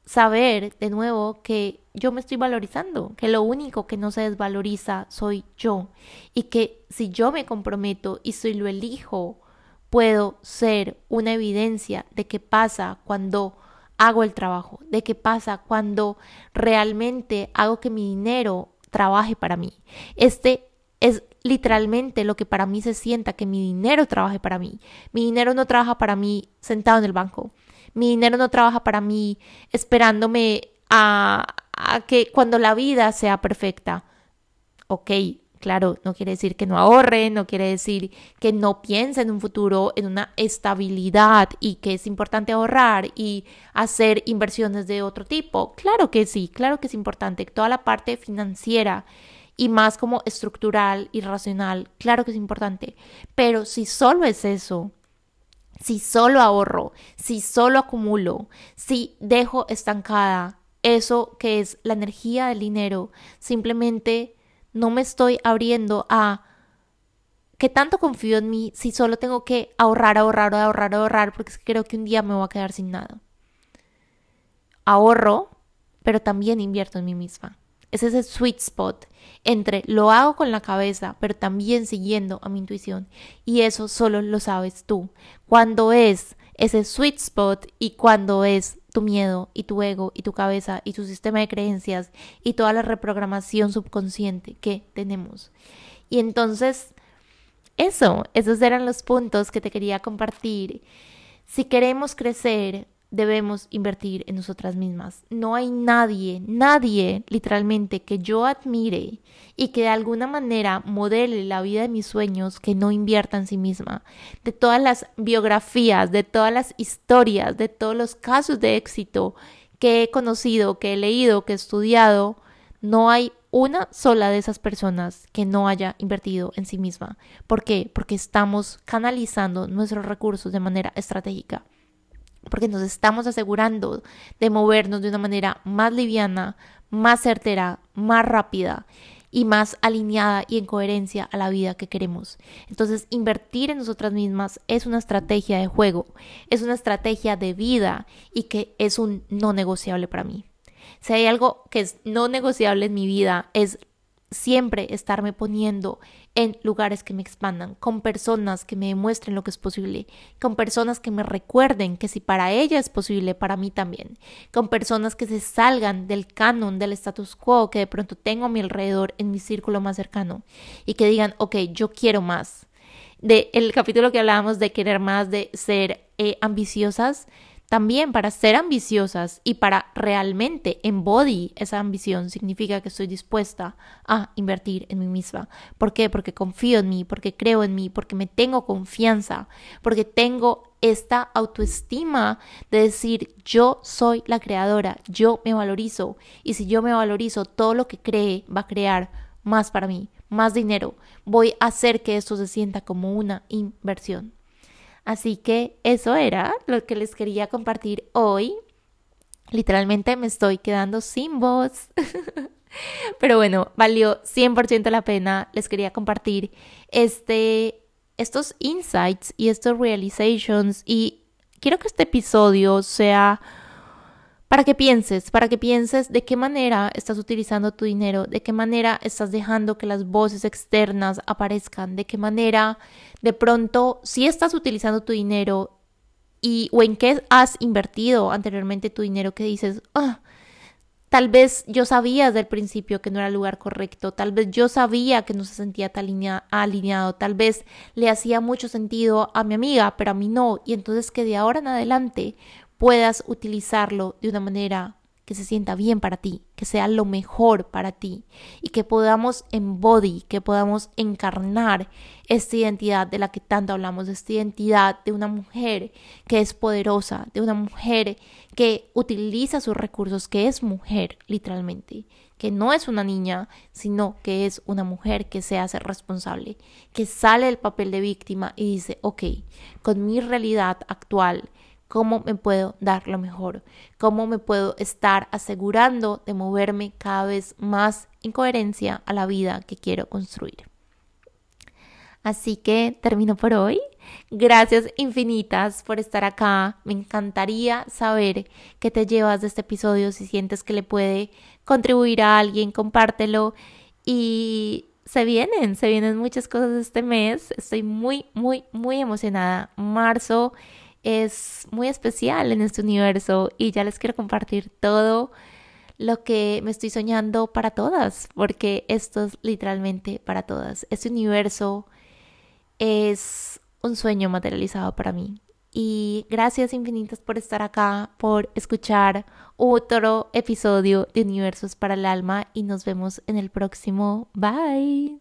saber de nuevo que yo me estoy valorizando, que lo único que no se desvaloriza soy yo y que si yo me comprometo y si lo elijo, puedo ser una evidencia de qué pasa cuando hago el trabajo, de qué pasa cuando realmente hago que mi dinero trabaje para mí. Este es literalmente lo que para mí se sienta que mi dinero trabaje para mí. Mi dinero no trabaja para mí sentado en el banco. Mi dinero no trabaja para mí esperándome a, que cuando la vida sea perfecta. Ok, claro, no quiere decir que no ahorre, no quiere decir que no piense en un futuro, en una estabilidad y que es importante ahorrar y hacer inversiones de otro tipo. Claro que sí, claro que es importante. Toda la parte financiera y más como estructural y racional, claro que es importante. Pero si solo es eso, si solo ahorro, si solo acumulo, si dejo estancada eso que es la energía del dinero, simplemente no me estoy abriendo a que tanto confío en mí si solo tengo que ahorrar, ahorrar, ahorrar, ahorrar, porque creo que un día me voy a quedar sin nada. Ahorro, pero también invierto en mí misma. Es ese sweet spot entre lo hago con la cabeza, pero también siguiendo a mi intuición. Y eso solo lo sabes tú. Cuando es ese sweet spot y cuando es tu miedo y tu ego y tu cabeza y tu sistema de creencias y toda la reprogramación subconsciente que tenemos. Y entonces, eso, esos eran los puntos que te quería compartir. Si queremos crecer, debemos invertir en nosotras mismas. No hay nadie, nadie literalmente que yo admire y que de alguna manera modele la vida de mis sueños que no invierta en sí misma. De todas las biografías, de todas las historias, de todos los casos de éxito que he conocido, que he leído, que he estudiado, no hay una sola de esas personas que no haya invertido en sí misma. ¿Por qué? Porque estamos canalizando nuestros recursos de manera estratégica porque nos estamos asegurando de movernos de una manera más liviana, más certera, más rápida y más alineada y en coherencia a la vida que queremos. Entonces, invertir en nosotras mismas es una estrategia de juego, es una estrategia de vida y que es un no negociable para mí. Si hay algo que es no negociable en mi vida es siempre estarme poniendo en lugares que me expandan, con personas que me demuestren lo que es posible, con personas que me recuerden que si para ella es posible, para mí también, con personas que se salgan del canon, del status quo que de pronto tengo a mi alrededor en mi círculo más cercano y que digan, ok, yo quiero más. De el capítulo que hablábamos de querer más, de ser eh, ambiciosas, también para ser ambiciosas y para realmente embody esa ambición significa que estoy dispuesta a invertir en mí misma. ¿Por qué? Porque confío en mí, porque creo en mí, porque me tengo confianza, porque tengo esta autoestima de decir yo soy la creadora, yo me valorizo y si yo me valorizo, todo lo que cree va a crear más para mí, más dinero. Voy a hacer que esto se sienta como una inversión. Así que eso era lo que les quería compartir hoy. Literalmente me estoy quedando sin voz. Pero bueno, valió 100% la pena. Les quería compartir este, estos insights y estos realizations. Y quiero que este episodio sea para que pienses, para que pienses de qué manera estás utilizando tu dinero, de qué manera estás dejando que las voces externas aparezcan, de qué manera de pronto si estás utilizando tu dinero y o en qué has invertido anteriormente tu dinero que dices, ah, Tal vez yo sabía desde el principio que no era el lugar correcto, tal vez yo sabía que no se sentía tan alineado, tal vez le hacía mucho sentido a mi amiga, pero a mí no, y entonces que de ahora en adelante puedas utilizarlo de una manera que se sienta bien para ti, que sea lo mejor para ti y que podamos embody, que podamos encarnar esta identidad de la que tanto hablamos, esta identidad de una mujer que es poderosa, de una mujer que utiliza sus recursos, que es mujer literalmente, que no es una niña, sino que es una mujer que se hace responsable, que sale del papel de víctima y dice, ok, con mi realidad actual, cómo me puedo dar lo mejor, cómo me puedo estar asegurando de moverme cada vez más en coherencia a la vida que quiero construir. Así que termino por hoy. Gracias infinitas por estar acá. Me encantaría saber qué te llevas de este episodio, si sientes que le puede contribuir a alguien, compártelo. Y se vienen, se vienen muchas cosas este mes. Estoy muy, muy, muy emocionada. Marzo es muy especial en este universo y ya les quiero compartir todo lo que me estoy soñando para todas, porque esto es literalmente para todas. Este universo es un sueño materializado para mí. Y gracias infinitas por estar acá, por escuchar otro episodio de Universos para el Alma y nos vemos en el próximo. Bye.